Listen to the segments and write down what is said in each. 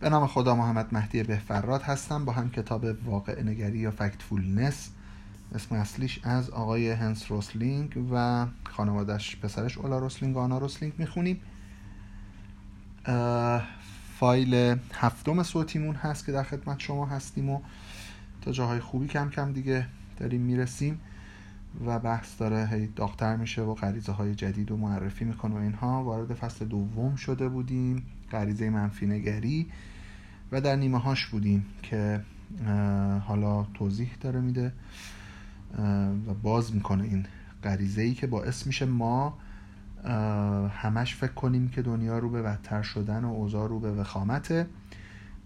به نام خدا محمد مهدی بهفراد هستم. با هم کتاب واقع نگری یا Factfulness اسم اصلیش از آقای هانس روسلینگ و خانوادش پسرش اولا روسلینگ و آنا روسلینگ می‌خونیم. فایل هفتم صوتیمون هست که در خدمت شما هستیم و تا جاهای خوبی کم کم دیگه داریم می‌رسیم و بحث داره هی داغتر میشه و غریزه های جدید و معرفی می‌کنه و اینها. وارد فصل دوم شده بودیم. غریزه منفی نگری و در نیمه هاش بودیم که حالا توضیح داره میده و باز می‌کنه این غریزه ای که باعث میشه ما همش فکر کنیم که دنیا رو به بدتر شدن و اوضاع رو به وخامته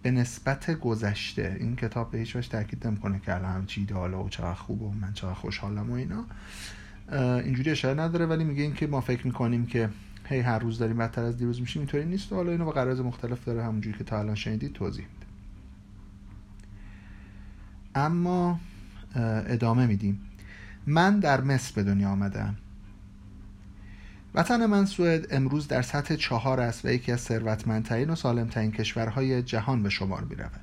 به نسبت گذشته. این کتاب به هیچ وجه تاکید نمی‌کنه که الان چی حالا و چقدر خوب و من چقدر خوشحالم و اینا. اینجوری اشاره نداره ولی میگه اینکه ما فکر می‌کنیم که هی هر روز داریم بدتر از دیروز میشیم اینطوری نیست. حالا اینو با قرائز مختلف داره همونجوری که تا الان شنیدید توضیح میده. اما ادامه میدیم. من در مصر به دنیا آمدم. وطن من سوئد امروز در سطح چهار است و یکی از ثروتمندترین و سالمترین کشورهای جهان به شمار می رود.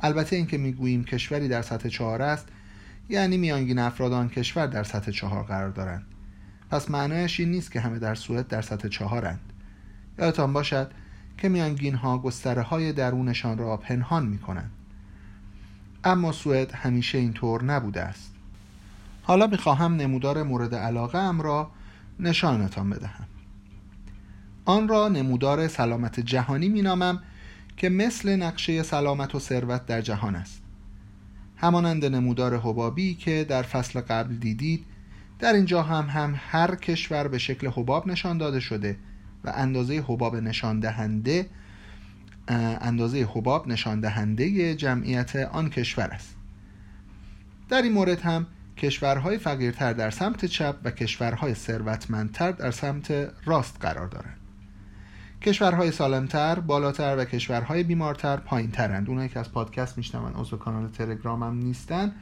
البته اینکه می‌گوییم کشوری در سطح چهار است یعنی میانگین افراد آن کشور در سطح چهار قرار دارند. پس معنایش این نیست که همه در سوئد در سطح چهارند. یادتان باشد که میانگین ها گستره های درونشان را پنهان می کنند اما سوئد همیشه اینطور نبوده است. حالا می‌خواهم نمودار مورد علاقه ام را نشانتان بدهم. آن را نمودار سلامت جهانی مینامم که مثل نقشه سلامت و ثروت در جهان است. همانند نمودار حبابی که در فصل قبل دیدید در اینجا هم هم هر کشور به شکل حباب نشان داده شده و اندازه حباب نشان دهنده اندازه حباب نشان دهنده جمعیت آن کشور است. در این مورد هم کشورهای فقیرتر در سمت چپ و کشورهای ثروتمندتر در سمت راست قرار دارند. کشورهای سالمتر بالاتر و کشورهای بیمارتر پایینترند. اونایی که از پادکست میشنون عضو کانال تلگرامم نیستن.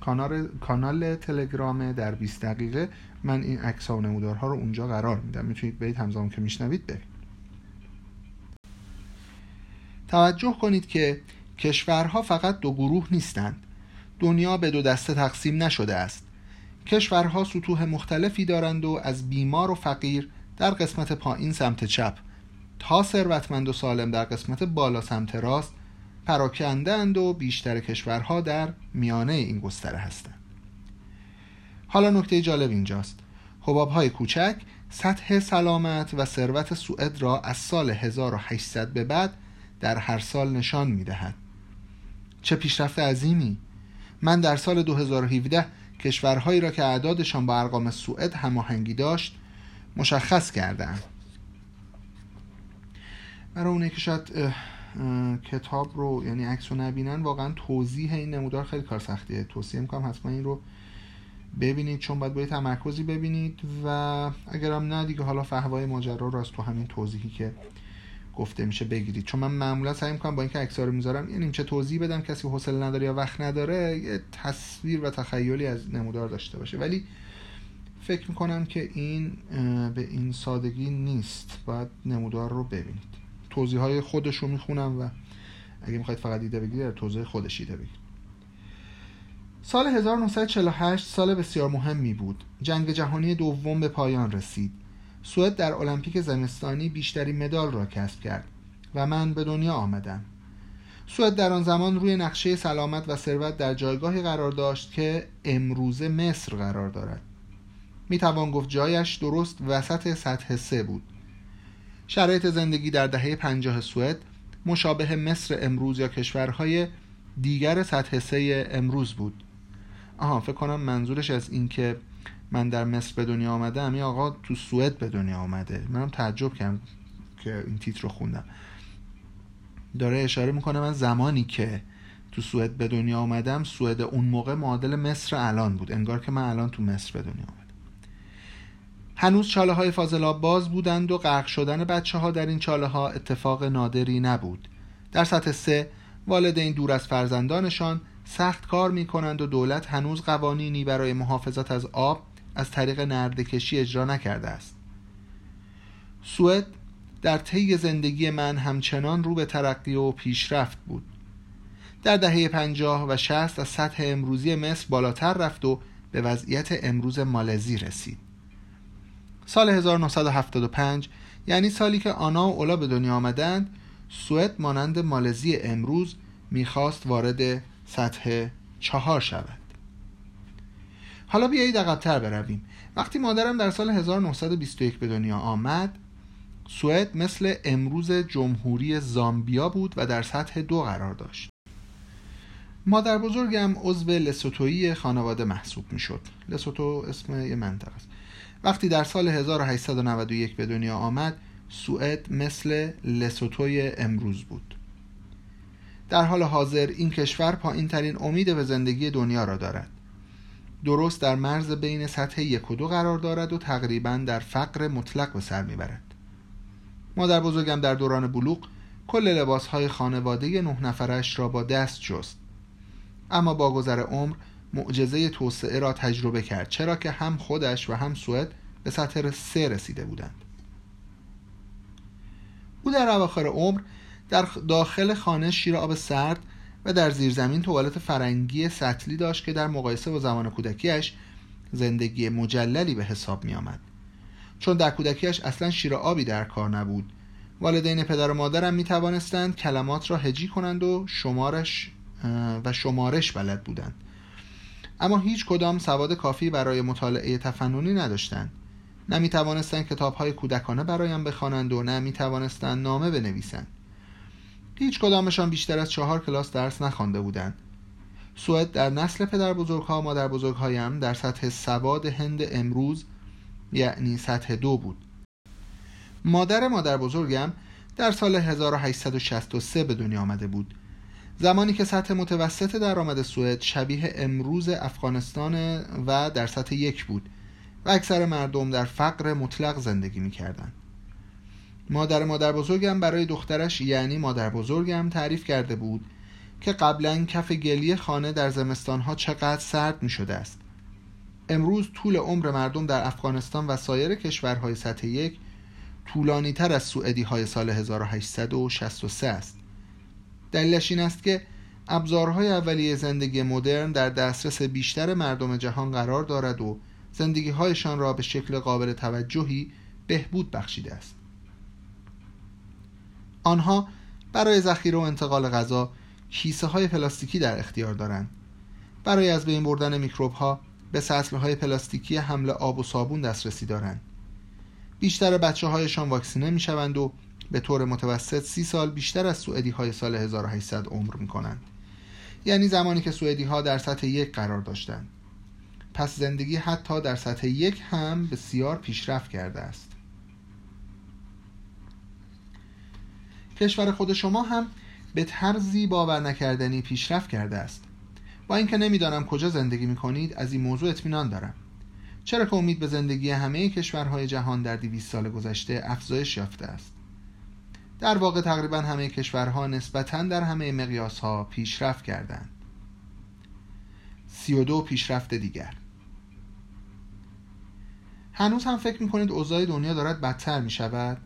کانال کانال تلگرام در 20 دقیقه. من این عکس و نمودارها رو اونجا قرار میدم. می‌تونید برید همزمان که میشنوید ببینید توجه کنید که کشورها فقط دو گروه نیستند. دنیا به دو دسته تقسیم نشده است. کشورها سطوح مختلفی دارند و از بیمار و فقیر در قسمت پایین سمت چپ تا ثروتمند و سالم در قسمت بالا سمت راست پراکندند و بیشتر کشورها در میانه این گستره هستند. حالا نکته جالب اینجاست. حباب های کوچک سطح سلامت و ثروت سوئد را از سال 1800 به بعد در هر سال نشان می دهد چه پیشرفت عظیمی. من در سال 2017 کشورهایی را که اعدادشان با ارقام سوئد هماهنگی داشت مشخص کردم برای اونه که شاید کتاب رو یعنی عکس رو نبینن واقعا توضیح این نمودار خیلی کار سختیه. توصیه می‌کنم حتما این رو ببینید چون باید باید تمرکزی ببینید و اگرم نه دیگه حالا فهوای ماجرا رو از تو همین توضیحی که گفته میشه بگیرید. چون من معمولا سعی می‌کنم با اینکه عکس‌ها رو می‌ذارم یعنی چه توضیح بدم کسی حوصله نداره یا وقت نداره یه تصویر و تخیلی از نمودار داشته باشه. ولی فکر می‌کنم که این به این سادگی نیست. باید نمودار رو ببینید. توضیح های خودش رو می‌خونم و اگه می‌خواید فقط دیده بگیرید توضیح خودش دیده بگیرید. سال 1948 سال بسیار مهمی بود. جنگ جهانی دوم به پایان رسید. سوئد در المپیک زمستانی بیشترین مدال را کسب کرد و من به دنیا آمدم. سوئد در آن زمان روی نقشه سلامت و ثروت در جایگاهی قرار داشت که امروزه مصر قرار دارد. می توان گفت جایش درست وسط سطح سه بود. شرایط زندگی در دهه پنجاه سوئد مشابه مصر امروز یا کشورهای دیگر سطح سه امروز بود. آها فکر کنم منظورش از این که من در مصر به دنیا آمدم این آقا تو سوئد به دنیا آمده. منم تعجب کردم که این تیتر رو خوندم. داره اشاره می‌کنه من زمانی که تو سوئد به دنیا آمدم سوئد اون موقع معادل مصر الان بود. انگار که من الان تو مصر به دنیا آمدم. هنوز چاله های فاضلاب باز بودند و غرق شدن بچه ها در این چاله ها اتفاق نادری نبود. در سطح سه والدین دور از فرزندانشان سخت کار می کنند و دولت هنوز قوانینی برای محافظت از آب از طریق نردکشی اجرا نکرده است. سوئد در طی زندگی من همچنان رو به ترقی و پیشرفت بود. در دهه پنجاه و شست از سطح امروزی مصر بالاتر رفت و به وضعیت امروز مالزی رسید. سال 1975 یعنی سالی که آنا و اولا به دنیا آمدند سوئد مانند مالزی امروز می‌خواست وارد سطح چهار شود. حالا بیایید عقبتر برویم. وقتی مادرم در سال 1921 به دنیا آمد سوئد مثل امروز جمهوری زامبیا بود و در سطح دو قرار داشت. مادر بزرگم عضو لسوتویی خانواده محسوب می شد لسوتو اسم یه منطقه است. وقتی در سال 1891 به دنیا آمد سوئد مثل لسوتوی امروز بود. در حال حاضر این کشور پایین ترین امید به زندگی دنیا را دارد. درست در مرز بین سطح یک و دو قرار دارد و تقریبا در فقر مطلق به سر می‌برد. مادر بزرگم در دوران بلوغ کل لباس های خانواده نه نفرش را با دست شست اما با گذر عمر معجزه توسعه را تجربه کرد چرا که هم خودش و هم سوئد به سطح سه رسیده بودند او در اواخر عمر در داخل خانه شیر آب سرد و در زیرزمین توالت فرنگی سطلی داشت که در مقایسه با زمان کودکیش زندگی مجللی به حساب می آمد. چون در کودکیش اصلا شیر آبی در کار نبود والدین پدر و مادرم می توانستند کلمات را هجی کنند و شمارش و شمارش بلد بودند اما هیچ کدام سواد کافی برای مطالعه تفننی نداشتند. نه می توانستند کتاب های کودکانه برایم بخوانند و نه می توانستند نامه بنویسند. هیچ کدامشان بیشتر از چهار کلاس درس نخوانده بودند. سوئد در نسل پدر بزرگ ها و مادر بزرگ هایم در سطح سواد هند امروز یعنی سطح دو بود. مادر مادر بزرگم در سال 1863 به دنیا آمده بود. زمانی که سطح متوسط درآمد سوئد شبیه امروز افغانستان و در سطح یک بود و اکثر مردم در فقر مطلق زندگی می کردن. مادر مادر بزرگم برای دخترش یعنی مادر بزرگم تعریف کرده بود که قبلا کف گلی خانه در زمستانها چقدر سرد می شده است امروز طول عمر مردم در افغانستان و سایر کشورهای سطح یک طولانی تر از سوئدی های سال 1863 است دلیلش این است که ابزارهای اولیه زندگی مدرن در دسترس بیشتر مردم جهان قرار دارد و زندگی هایشان را به شکل قابل توجهی بهبود بخشیده است. آنها برای ذخیره و انتقال غذا کیسه های پلاستیکی در اختیار دارند. برای از بین بردن میکروب ها به سطل های پلاستیکی حمل آب و صابون دسترسی دارند. بیشتر بچه هایشان واکسینه می شوند و به طور متوسط سی سال بیشتر از سوئدی های سال 1800 عمر می کنند یعنی زمانی که سوئدی ها در سطح یک قرار داشتند. پس زندگی حتی در سطح یک هم بسیار پیشرفت کرده است. کشور خود شما هم به طرزی باور نکردنی پیشرفت کرده است. با اینکه نمی‌دانم کجا زندگی می کنید از این موضوع اطمینان دارم. چرا که امید به زندگی همه کشورهای جهان در 200 سال گذشته افزایش یافته است؟ در واقع تقریبا همه کشورها نسبتا در همه مقیاس ها پیشرفت کردند. 32 پیشرفت دیگر. هنوز هم فکر می کنید اوضاع دنیا دارد بدتر می شود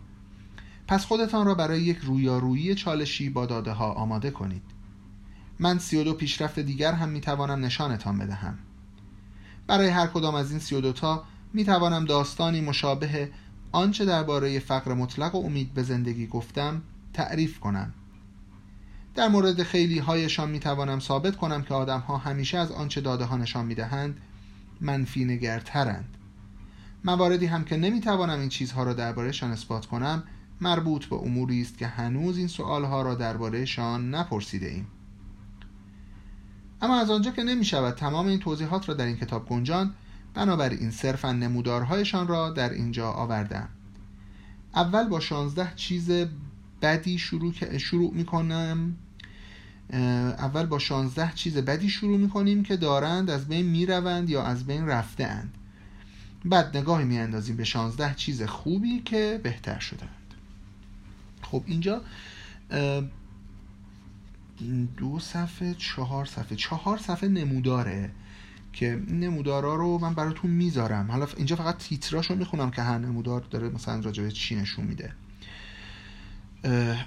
پس خودتان را برای یک رویارویی چالشی با داده ها آماده کنید. من 32 پیشرفت دیگر هم می توانم نشانتان بدهم. برای هر کدام از این 32 تا می توانم داستانی مشابه آنچه درباره فقر مطلق و امید به زندگی گفتم تعریف کنم. در مورد خیلی هایشان می توانم ثابت کنم که آدم ها همیشه از آنچه داده ها نشان می دهند منفی نگرترند. مواردی هم که نمی توانم این چیزها را دربارهشان اثبات کنم مربوط به اموری است که هنوز این سوالها را دربارهشان نپرسیده ایم. اما از آنجا که نمی شود تمام این توضیحات را در این کتاب گنجان بنابراین صرفا نمودارهایشان را در اینجا آوردم. اول با شانزده چیز بدی شروع, شروع می کنم اول با شانزده چیز بدی شروع می کنیم که دارند از بین می روند یا از بین رفته اند بعد نگاهی می اندازیم به شانزده چیز خوبی که بهتر شدند. خب اینجا دو صفحه چهار صفحه. چهار صفحه نموداره. که نمودارا رو من براتون می‌ذارم. حالا اینجا فقط تیتراشو می‌خونم که هر نمودار داره مثلا راجع به چی نشون میده.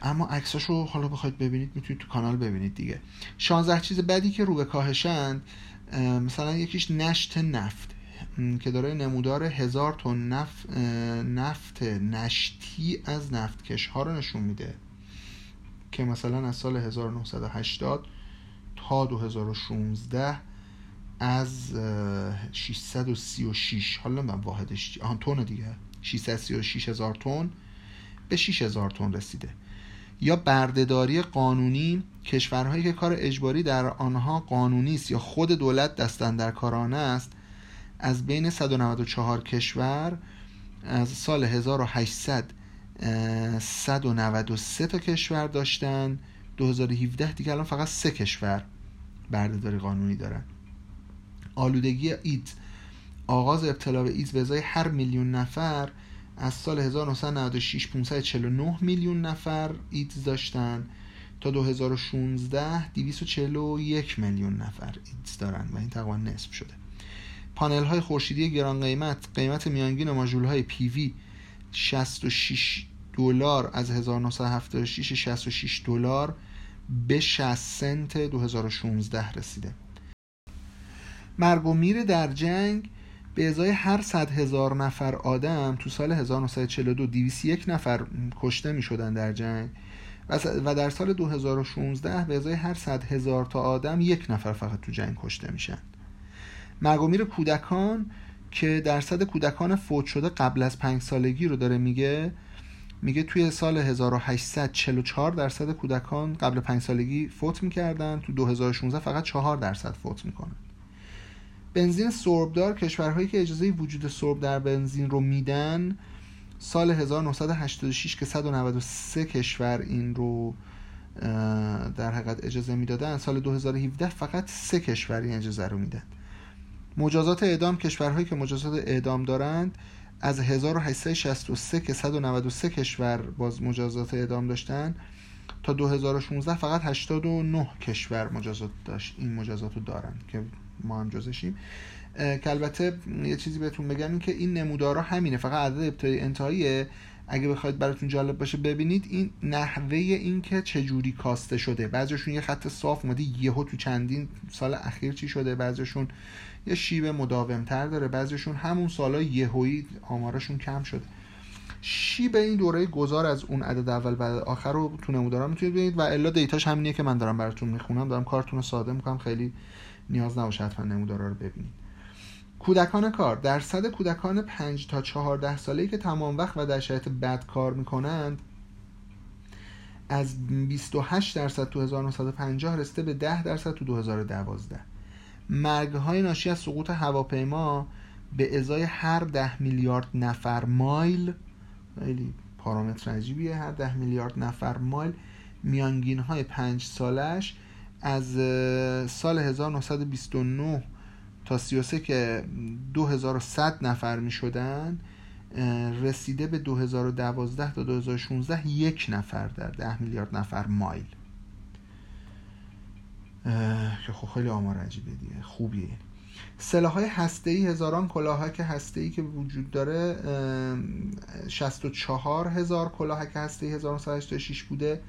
اما عکساشو حالا بخواید ببینید می‌تونید تو کانال ببینید دیگه. 16 چیز بدی که رو به کاهشند مثلا یکیش نشت نفت که داره نمودار هزار تن نفت, نفت نشتی از نفتکش ها رو نشون میده. که مثلا از سال 1980 تا 2016 از 636 حالا من واحدش آن تون دیگه. 636 هزار تن. به 6 هزار تن رسیده. یا بردهداری قانونی کشورهایی که کار اجباری در آنها قانونی است یا خود دولت دستن در کارانه است از بین 194 کشور از سال 1800 193 تا کشور داشتن. 2017 دیگه الان فقط سه کشور بردهداری قانونی دارن. آلودگی ایدز آغاز ابتلا به ایدز به هر میلیون نفر از سال 1996 549 میلیون نفر ایدز داشتن. تا 2016 241 میلیون نفر ایدز دارن و این تقریبا نصف شده. پانل های خورشیدی گران قیمت قیمت میانگین ماژول های پی وی 66 دلار از 1976 66 دلار به 60 سنت 2016 رسیده. مرگ و میر در جنگ به ازای هر صد هزار نفر آدم تو سال 1942 201 نفر کشته می شدن در جنگ و در سال 2016 به ازای هر صد هزار تا آدم یک نفر فقط تو جنگ کشته میشن. مرگ و میر کودکان که درصد کودکان فوت شده قبل از پنج سالگی رو داره میگه میگه توی سال 1844 درصد کودکان قبل پنج سالگی فوت می‌کردن تو 2016 فقط 4 درصد فوت می‌کنن. بنزین سربدار کشورهایی که اجازه وجود سرب در بنزین رو میدن سال 1986 که 193 کشور این رو در حقیقت اجازه می‌دادن سال 2017 فقط سه کشور این اجازه رو میدن. مجازات اعدام کشورهایی که مجازات اعدام دارند از 1863 که 193 کشور باز مجازات اعدام داشتن تا 2016 فقط 89 کشور مجازات داشت این مجازات رو دارن که ما هم جزشیم که البته یه چیزی بهتون بگم این که این نمودارا همینه فقط عدد ابتدایی انتهاییه. اگه بخواید براتون جالب باشه ببینید این نحوه این که چجوری کاسته شده. بعضیشون یه خط صاف اومده یهو تو چندین سال اخیر چی شده؟ بعضیشون یه شیب مداومتر داره. بعضیشون همون سالا یهویی آمارشون کم شده. شیب این دوره گذار از اون عدد اول بعد آخر رو تو نمودارا می‌تونید ببینید و الا دیتاش همینیه که من دارم براتون می‌خونم. دارم کارتون ساده می‌کنم. خیلی نیاز نباشه حتما نمودارا رو ببینید. کودکان کار. درصد کودکان 5 تا 14 ساله‌ای که تمام وقت و در شرایط بد کار می‌کنند از 28 درصد تو 1950 رسیده به 10 درصد تو 2012 مرگ های ناشی از سقوط هواپیما به ازای هر 10 میلیارد نفر مایل خیلی پارامتر عجیبیه هر 10 میلیارد نفر مایل میانگین های 5 سالش از سال 1929 تا 33 که 2100 نفر می شدن رسیده به 2012 تا 2016 یک نفر در 10 میلیارد نفر مایل. که خب خیلی آمار عجیبه دیگه خوبیه. سلاح های هسته ای هزاران کلاهک هسته ای که وجود داره 64 هزار کلاهک هسته ای 1986 بوده.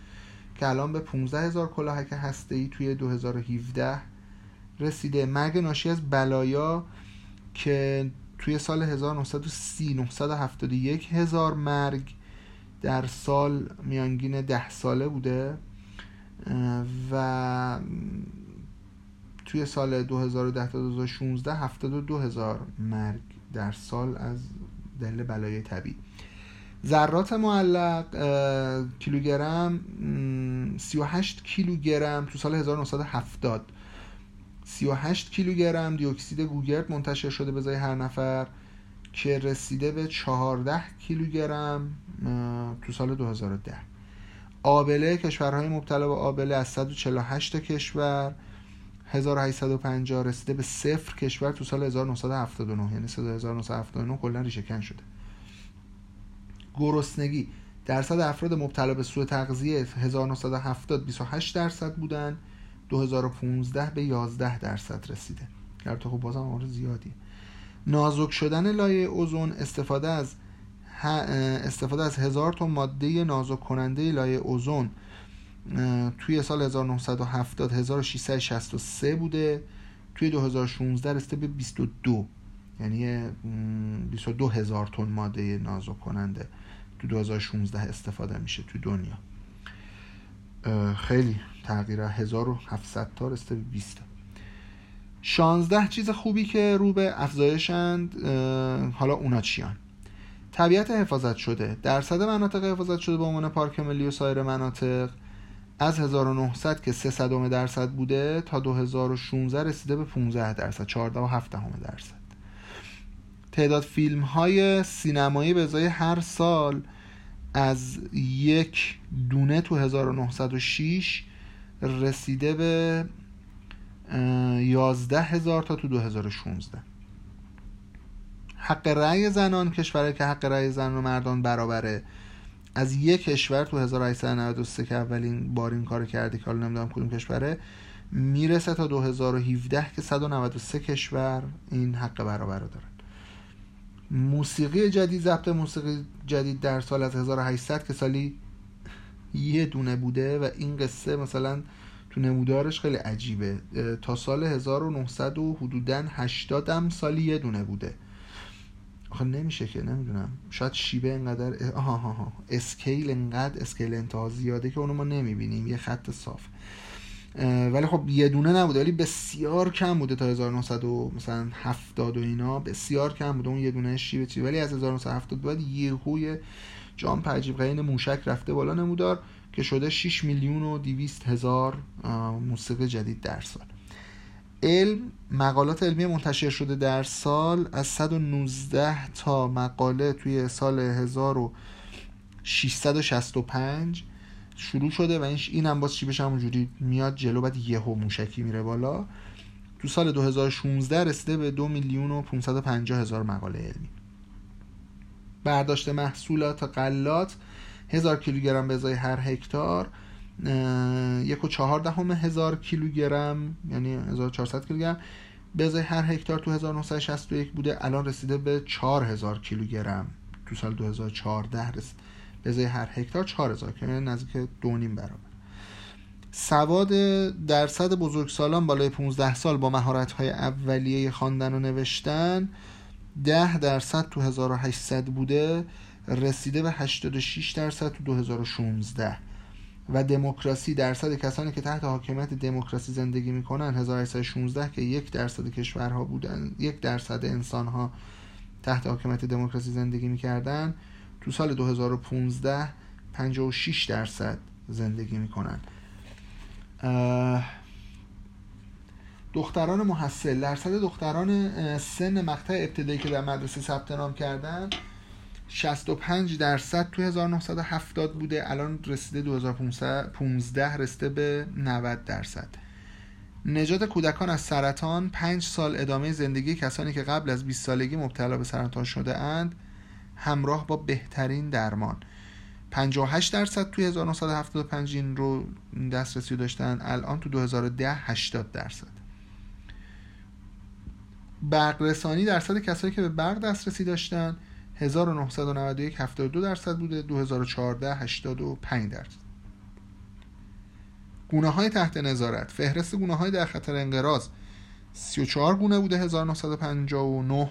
که الان به 15 هزار کلاهک هسته ای توی 2017 رسیده. مرگ ناشی از بلایا که توی سال 1930 971 هزار مرگ در سال میانگین ده ساله بوده. و توی سال 2010 تا 2016 72 هزار مرگ در سال از دلیل بلای طبیعی. ذرات معلق کیلوگرم 38 کیلوگرم تو سال 1970 38 کیلوگرم دیوکسید گوگرد منتشر شده به ازای هر نفر که رسیده به 14 کیلوگرم تو سال 2010 آبله کشورهای مبتلا به آبله از 148 کشور 1850 رسیده به صفر کشور تو سال 1979 یعنی سال 1979 کلا ریشهکن شده. گرسنگی. درصد افراد مبتلا به سوء تغذیه 1970 28 درصد بودن. 2015 به 11 درصد رسیده. البته خب بازم آمار زیادی نازک شدن لایه اوزون استفاده از استفاده از هزار تا ماده نازک کننده لایه اوزون توی سال 1970 1663 بوده. توی 2016 رسیده به 22 یعنی 22 هزار تن ماده نازک کننده تو 2016 استفاده میشه تو دنیا. خیلی تغییر 1700 تا به 20 16 چیز خوبی که رو به افزایشند حالا اونا چیان؟ طبیعت حفاظت شده. درصد مناطق حفاظت شده به عنوان پارک ملی و سایر مناطق. از 1900 که 300 درصد بوده تا 2016 رسیده به 15 درصد 14 و 7 درصد. تعداد فیلم های سینمایی به ازای هر سال از یک دونه تو 1906 رسیده به 11 هزار تا تو 2016 حق رأی زنان کشوره که حق رأی زن و مردان برابره از یک کشور تو 1893 که اولین بار این کار کرده که حالا نمی‌دونم کدوم کشوره می‌رسه تا 2017 که 193 کشور این حق برابر رو دارن موسیقی جدید ضبط موسیقی جدید در سال از 1800 که سالی یه دونه بوده و این قصه مثلا تو نمودارش خیلی عجیبه. تا سال 1900 و حدودا 80 هم سالی یه دونه بوده. آخه نمیشه که نمی‌دونم. شاید شیبه انقدر آها ها اسکیل انقدر اسکیل انتها زیاده که اونو ما نمی‌بینیم. یه خط صاف. ولی خب یه دونه نبوده ولی بسیار کم بوده تا 1900 مثلا 70 و اینا. بسیار کم بوده اون یه دونه شیبه چی ولی از 1970 بعد یهوی جام عجیب غین موشک رفته بالا نمودار که شده 6 میلیون و 200 هزار موسیقی جدید در سال. علم مقالات علمی منتشر شده در سال. از 119 تا مقاله توی سال 1665 شروع شده و این هم باز چی بشه همونجوری میاد جلو بعد یهو موشکی میره بالا. تو سال 2016 رسیده به دو میلیون و 550 هزار مقاله علمی. برداشت محصولات قلات هزار کیلوگرم به ازای هر هکتار یک و چهار دهم هزار کیلوگرم یعنی 1400 کیلوگرم. به ازای هر هکتار تو 1961 بوده الان رسیده به 4000 کیلوگرم. تو سال 2014 رسید. به ازای هر هکتار 4000 که نزدیک دو نیم برابر. سواد درصد بزرگسالان بالای 15 سال با مهارت های اولیه خواندن و نوشتن 10 درصد تو 1800 بوده رسیده به 86 درصد تو 2016 و دموکراسی درصد کسانی که تحت حاکمیت دموکراسی زندگی می‌کنن 1816 که یک درصد کشورها بودن یک درصد انسانها تحت حاکمیت دموکراسی زندگی می‌کردن تو سال 2015 56 درصد زندگی می‌کنن. دختران محصل درصد دختران سن مقطع ابتدایی که در مدرسه ثبت نام کردن 65 درصد تو 1970 بوده. الان رسیده 2015 رسیده به 90 درصد. نجات کودکان از سرطان 5 سال ادامه زندگی کسانی که قبل از 20 سالگی مبتلا به سرطان شده اند. همراه با بهترین درمان. 58 درصد توی 1975 این رو دسترسی داشتن الان تو 2010 80 درصد. برق رسانی درصد کسایی که به برق دسترسی داشتن 1991 72 درصد بوده 2014 85 درصد. گونه های تحت نظارت. فهرست گونه های در خطر انقراض 34 گونه بوده 1959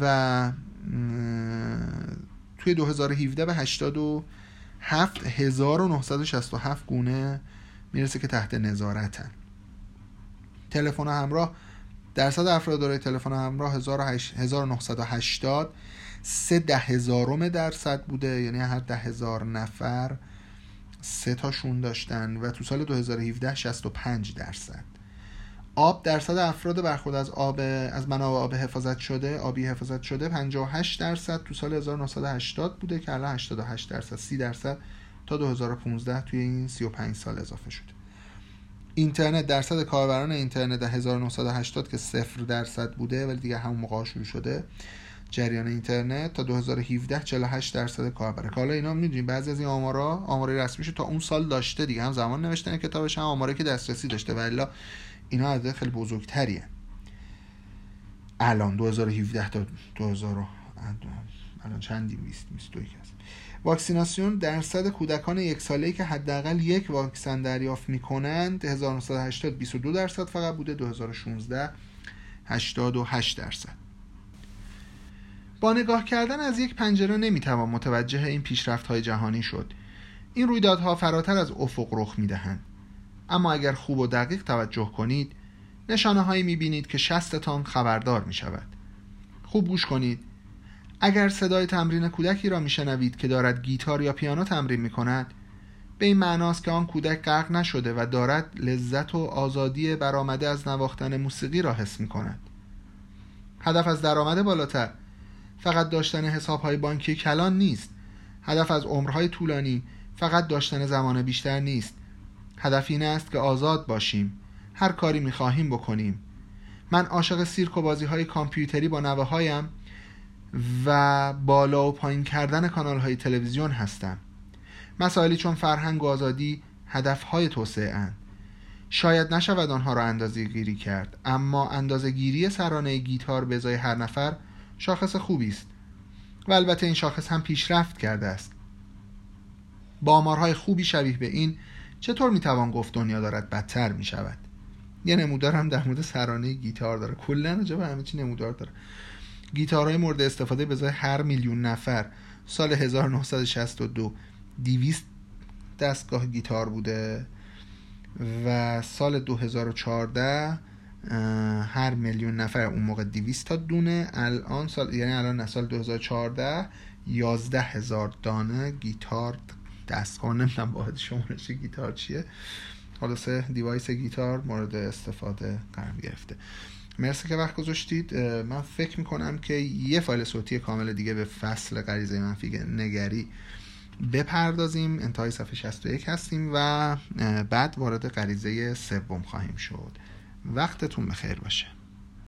و توی 2017 به 87967 گونه می‌رسه که تحت نظارتن. تلفن همراه درصد افراد دارای تلفن همراه 1980 سه ده هزارم درصد بوده یعنی هر ده هزار نفر سه تاشون داشتن و تو سال 2017 65 درصد. آب درصد افراد برخورد از آب از منابع آب حفاظت شده آبی حفاظت شده 58 درصد تو سال 1980 بوده که الان 88 درصد 30 درصد تا 2015 توی این 35 سال اضافه شده. اینترنت درصد کاربران اینترنت در 1980 که صفر درصد بوده ولی دیگه همون موقع شروع شده جریان اینترنت تا 2017 48 درصد کاربره که حالا اینا می‌دونیم بعضی از این آمارا آمارای رسمیشو تا اون سال داشته دیگه. هم زمان نوشتن کتابش هم آماره که دسترسی داشته. ولی اینا عدد خیلی بزرگتریه. الان 2017 تا 2000 الان چندیم 20 21 هست. واکسیناسیون درصد کودکان یک ساله که حداقل یک واکسن دریافت می‌کنند 1980 22 درصد فقط بوده 2016 88 درصد. با نگاه کردن از یک پنجره نمی‌توان متوجه این پیشرفت های جهانی شد. این رویدادها فراتر از افق رخ می‌دهند. اما اگر خوب و دقیق توجه کنید نشانه هایی می‌بینید که شستتان خبردار می شود خوب گوش کنید. اگر صدای تمرین کودکی را میشنوید که دارد گیتار یا پیانو تمرین می کند به این معناست که آن کودک غرق نشده و دارد لذت و آزادی برآمده از نواختن موسیقی را حس می کند هدف از درآمد بالاتر فقط داشتن حسابهای بانکی کلان نیست. هدف از عمرهای طولانی فقط داشتن زمان بیشتر نیست. هدف این است که آزاد باشیم. هر کاری می‌خواهیم بکنیم. من عاشق سیرک و بازی های کامپیوتری با نوه هایم و بالا و پایین کردن کانال های تلویزیون هستم. مسائلی چون فرهنگ و آزادی هدف های توسعه اند شاید نشود آنها را اندازه گیری کرد اما اندازه گیری سرانه گیتار به ازای هر نفر شاخص خوبی است و البته این شاخص هم پیشرفت کرده است. با آمارهای خوبی شبیه به این چطور می‌توان گفت دنیا دارد بدتر می شود یه نمودار هم در مورد سرانه گیتار داره. کلا راجع به همه چی نمودار داره. گیتارهای مورد استفاده به هر میلیون نفر سال 1962 200 دستگاه گیتار بوده و سال 2014 هر میلیون نفر اون موقع 200 تا دونه الان سال یعنی الان سال 2014 11 هزار دانه گیتار دستگاه نمی‌دونم واحد شمارش گیتار چیه. حالا سه دیوایس گیتار مورد استفاده قرار گرفته. مرسی که وقت گذاشتید. من فکر می‌کنم که یه فایل صوتی کامل دیگه به فصل غریزه منفی نگری بپردازیم. انتهای صفحه 61 هستیم و بعد وارد غریزه سوم خواهیم شد. وقتتون بخیر باشه.